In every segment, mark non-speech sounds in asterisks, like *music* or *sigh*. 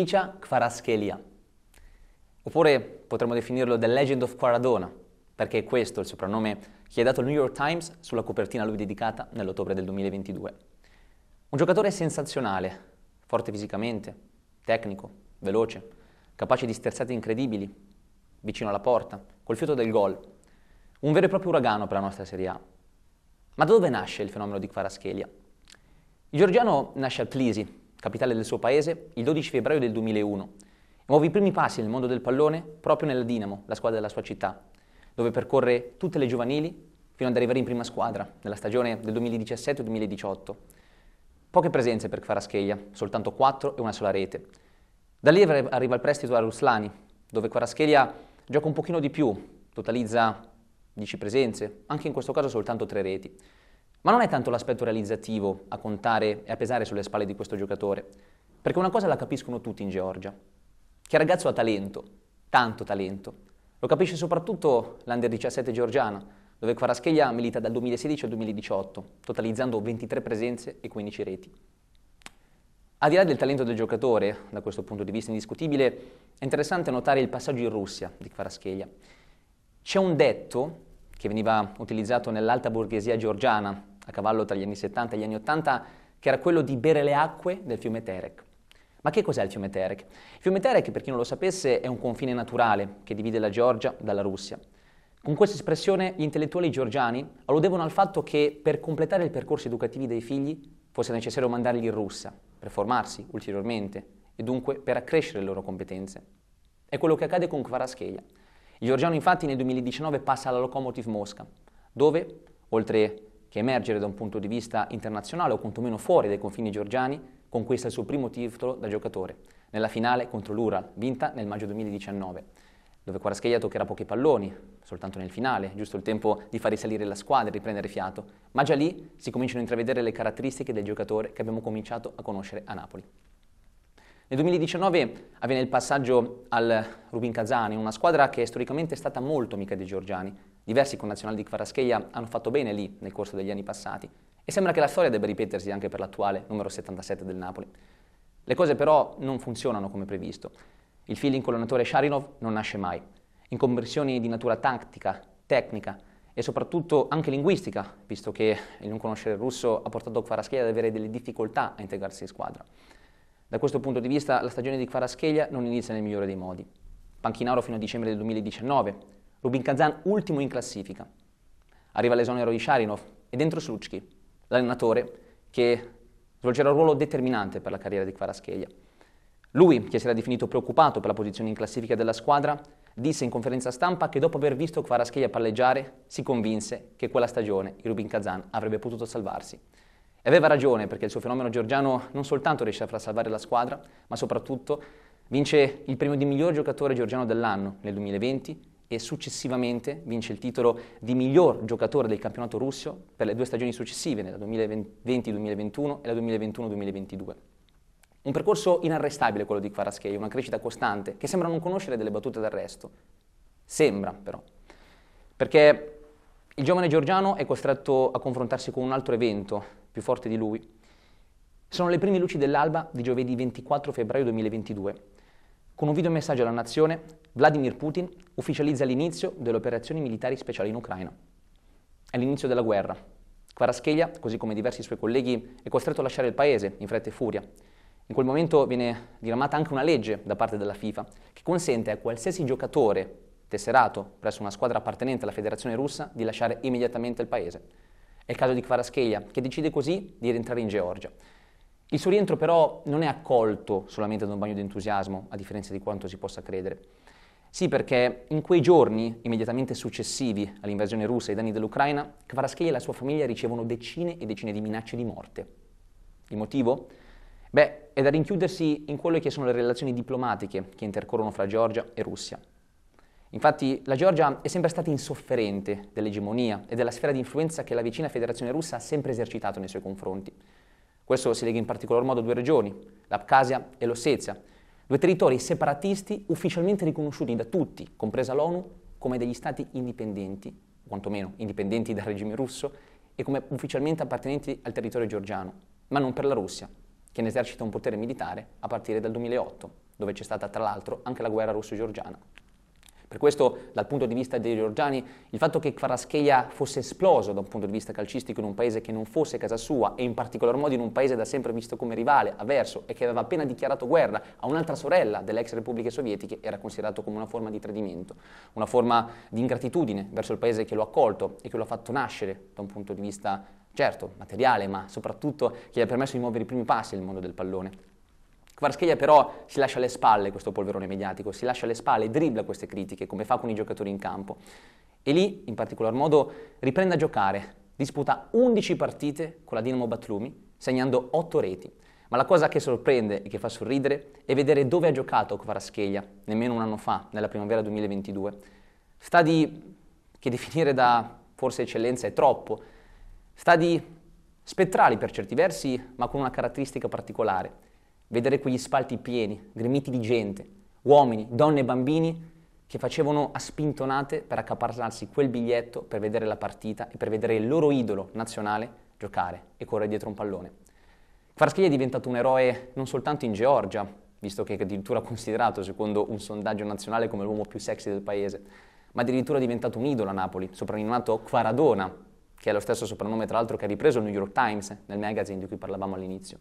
Picha Kvaraskelia. Oppure potremmo definirlo The Legend of Quaradona, perché è questo il soprannome che ha dato il New York Times sulla copertina a lui dedicata nell'ottobre del 2022. Un giocatore sensazionale, forte fisicamente, tecnico, veloce, capace di sterzate incredibili, vicino alla porta, col fiuto del gol. Un vero e proprio uragano per la nostra Serie A. Ma da dove nasce il fenomeno di Kvaratskhelia? Il georgiano nasce a Tbilisi, capitale del suo paese, il 12 febbraio del 2001 Muove i primi passi nel mondo del pallone proprio nella Dinamo, la squadra della sua città, dove percorre tutte le giovanili fino ad arrivare in prima squadra nella stagione del 2017-2018. Poche presenze per Kvaratskhelia, soltanto quattro e una sola rete. Da lì arriva il prestito a Ruslani, dove Kvaratskhelia gioca un pochino di più, totalizza 10 presenze, anche in questo caso soltanto tre reti. Ma non è tanto l'aspetto realizzativo a contare e a pesare sulle spalle di questo giocatore, perché una cosa la capiscono tutti in Georgia, che il ragazzo ha talento, tanto talento. Lo capisce soprattutto l'Under 17 georgiana, dove Kvaraschelia milita dal 2016 al 2018, totalizzando 23 presenze e 15 reti. Al di là del talento del giocatore, da questo punto di vista indiscutibile, è interessante notare il passaggio in Russia di Kvaraschelia. C'è un detto che veniva utilizzato nell'alta borghesia georgiana, a cavallo tra gli anni 70 e gli anni 80, che era quello di bere le acque del fiume Terek. Ma che cos'è il fiume Terek? Il fiume Terek, per chi non lo sapesse, è un confine naturale che divide la Georgia dalla Russia. Con questa espressione gli intellettuali georgiani alludevano al fatto che per completare il percorso educativo dei figli fosse necessario mandarli in Russia per formarsi ulteriormente e dunque per accrescere le loro competenze. È quello che accade con Kvaraskelia. Il georgiano infatti nel 2019 passa alla Lokomotiv Mosca, dove, oltre che emergere da un punto di vista internazionale o quantomeno fuori dai confini georgiani, conquista il suo primo titolo da giocatore, nella finale contro l'Ural, vinta nel maggio 2019, dove Quarascheia toccherà pochi palloni, soltanto nel finale, giusto il tempo di far risalire la squadra e riprendere fiato, ma già lì si cominciano a intravedere le caratteristiche del giocatore che abbiamo cominciato a conoscere a Napoli. Nel 2019 avviene il passaggio al Rubin Kazan, una squadra che storicamente è stata molto amica dei georgiani. Diversi connazionali di Kvaratskhelia hanno fatto bene lì nel corso degli anni passati e sembra che la storia debba ripetersi anche per l'attuale numero 77 del Napoli. Le cose però non funzionano come previsto. Il feeling con l'allenatore Sharinov non nasce mai. Incomprensioni di natura tattica, tecnica e soprattutto anche linguistica, visto che il non conoscere il russo ha portato Kvaratskhelia ad avere delle difficoltà a integrarsi in squadra. Da questo punto di vista la stagione di Kvaratskhelia non inizia nel migliore dei modi. Panchinaro fino a dicembre del 2019, Rubin Kazan ultimo in classifica. Arriva l'esonero di Sharinov e dentro Slutsky, l'allenatore che svolgerà un ruolo determinante per la carriera di Kvaratskhelia. Lui, che si era definito preoccupato per la posizione in classifica della squadra, disse in conferenza stampa che dopo aver visto Kvaratskhelia palleggiare si convinse che quella stagione il Rubin Kazan avrebbe potuto salvarsi. E aveva ragione perché il suo fenomeno georgiano non soltanto riesce a far salvare la squadra, ma soprattutto vince il premio di miglior giocatore georgiano dell'anno nel 2020 e successivamente vince il titolo di miglior giocatore del campionato russo per le due stagioni successive, nella 2020-2021 e la 2021-2022. Un percorso inarrestabile quello di Kvaratskhelia, una crescita costante, che sembra non conoscere delle battute d'arresto. Sembra, però. Perché il giovane georgiano è costretto a confrontarsi con un altro evento più forte di lui. Sono le prime luci dell'alba di giovedì 24 febbraio 2022 con un videomessaggio alla nazione, Vladimir Putin ufficializza l'inizio delle operazioni militari speciali in Ucraina. È l'inizio della guerra. Kvaratskhelia, così come diversi suoi colleghi, è costretto a lasciare il paese in fretta e furia. In quel momento viene diramata anche una legge da parte della FIFA che consente a qualsiasi giocatore tesserato presso una squadra appartenente alla federazione russa di lasciare immediatamente il paese. È il caso di Kvaratskhelia, che decide così di rientrare in Georgia. Il suo rientro però non è accolto solamente da un bagno di entusiasmo, a differenza di quanto si possa credere. Sì, perché in quei giorni, immediatamente successivi all'invasione russa ai danni dell'Ucraina, Kvaratskhelia e la sua famiglia ricevono decine e decine di minacce di morte. Il motivo? Beh, è da rinchiudersi in quelle che sono le relazioni diplomatiche che intercorrono fra Georgia e Russia. Infatti la Georgia è sempre stata insofferente dell'egemonia e della sfera di influenza che la vicina federazione russa ha sempre esercitato nei suoi confronti. Questo si lega in particolar modo a due regioni, l'Abkhazia e l'Ossetia, due territori separatisti ufficialmente riconosciuti da tutti, compresa l'ONU, come degli stati indipendenti, quantomeno indipendenti dal regime russo, e come ufficialmente appartenenti al territorio georgiano, ma non per la Russia, che ne esercita un potere militare a partire dal 2008, dove c'è stata tra l'altro anche la guerra russo-georgiana. Per questo, dal punto di vista dei georgiani, il fatto che Kvaratskhelia fosse esploso da un punto di vista calcistico in un paese che non fosse casa sua e in particolar modo in un paese da sempre visto come rivale, avverso e che aveva appena dichiarato guerra a un'altra sorella delle ex repubbliche sovietiche, era considerato come una forma di tradimento, una forma di ingratitudine verso il paese che lo ha accolto e che lo ha fatto nascere da un punto di vista, certo, materiale, ma soprattutto che gli ha permesso di muovere i primi passi nel mondo del pallone. Kvaratskhelia però si lascia alle spalle questo polverone mediatico, si lascia alle spalle dribbla queste critiche come fa con i giocatori in campo. E lì, in particolar modo, riprende a giocare, disputa 11 partite con la Dinamo Batlumi, segnando 8 reti. Ma la cosa che sorprende e che fa sorridere è vedere dove ha giocato Kvaratskhelia, nemmeno un anno fa, nella primavera 2022. Stadi che definire da forse eccellenza è troppo, stadi spettrali per certi versi, ma con una caratteristica particolare vedere quegli spalti pieni, gremiti di gente, uomini, donne e bambini che facevano a spintonate per accaparrarsi quel biglietto per vedere la partita e per vedere il loro idolo nazionale giocare e correre dietro un pallone. Kvaratskhelia è diventato un eroe non soltanto in Georgia, visto che è addirittura *laughs* considerato, secondo un sondaggio nazionale, come l'uomo più sexy del paese, ma addirittura è diventato un idolo a Napoli, soprannominato Quaradona, che è lo stesso soprannome tra l'altro che ha ripreso il New York Times nel magazine di cui parlavamo all'inizio.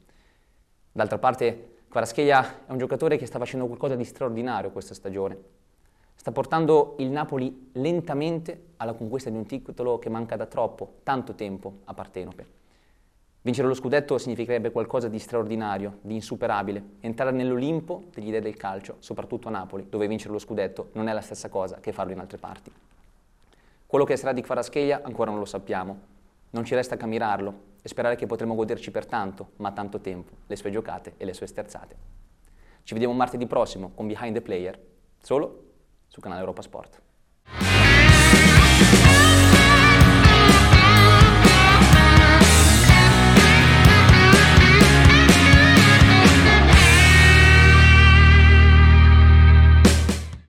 D'altra parte, Kvaratskhelia è un giocatore che sta facendo qualcosa di straordinario questa stagione. Sta portando il Napoli lentamente alla conquista di un titolo che manca da troppo, tanto tempo a Partenope. Vincere lo scudetto significherebbe qualcosa di straordinario, di insuperabile, entrare nell'Olimpo degli dei del calcio, soprattutto a Napoli, dove vincere lo scudetto non è la stessa cosa che farlo in altre parti. Quello che sarà di Kvaratskhelia ancora non lo sappiamo, non ci resta che ammirarlo e sperare che potremo goderci per tanto, ma tanto tempo, le sue giocate e le sue sterzate. Ci vediamo martedì prossimo con Behind the Player, solo su canale Europa Sport.